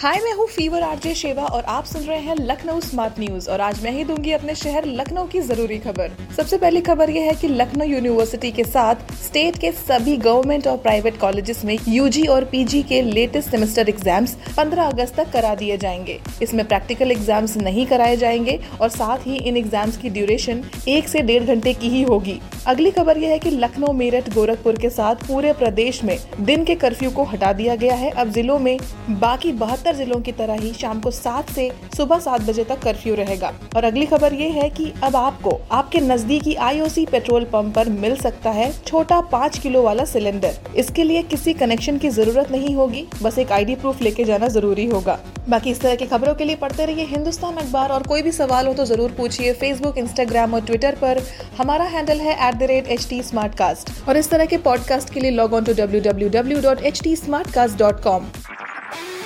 हाय, मैं हूँ fever, RJ, शेवा और आप सुन रहे हैं लखनऊ स्मार्ट न्यूज़ और आज मैं ही दूँगी अपने शहर लखनऊ की ज़रूरी खबर। सबसे पहली खबर ये है कि लखनऊ यूनिवर्सिटी के साथ स्टेट के सभी गवर्नमेंट और प्राइवेट कॉलेजेस में यूजी और पीजी के लेटेस्ट सेमेस्टर एग्ज़ाम्स 15 अगस्त तक करा दिए जाएँगे। इसमें प्रैक्टिकल एग्ज़ाम्स नहीं कराए जाएँगे और साथ ही इन एग्ज़ाम्स की ड्यूरेशन एक से डेढ़ घंटे की ही होगी। अगली खबर यह है कि लखनऊ, मेरठ, गोरखपुर के साथ पूरे प्रदेश में दिन के कर्फ्यू को हटा दिया गया है। अब जिलों में बाकी बहत्तर जिलों की तरह ही शाम को सात से सुबह सात बजे तक कर्फ्यू रहेगा। और अगली खबर ये है कि अब आपको आपके नजदीकी आईओसी पेट्रोल पंप पर मिल सकता है छोटा पाँच किलो वाला सिलेंडर। इसके लिए किसी कनेक्शन की ज़रूरत नहीं होगी, बस एक आईडी प्रूफ लेके जाना ज़रूरी होगा। बाकी इस तरह की खबरों के लिए पढ़ते रहिए हिंदुस्तान अखबार। और कोई भी सवाल हो तो ज़रूर पूछिए फेसबुक इंस्टाग्राम और ट्विटर पर। हमारा हैंडल है एट और इस तरह के पॉडकास्ट के लिए log on to W W W dot H T smart cast dot com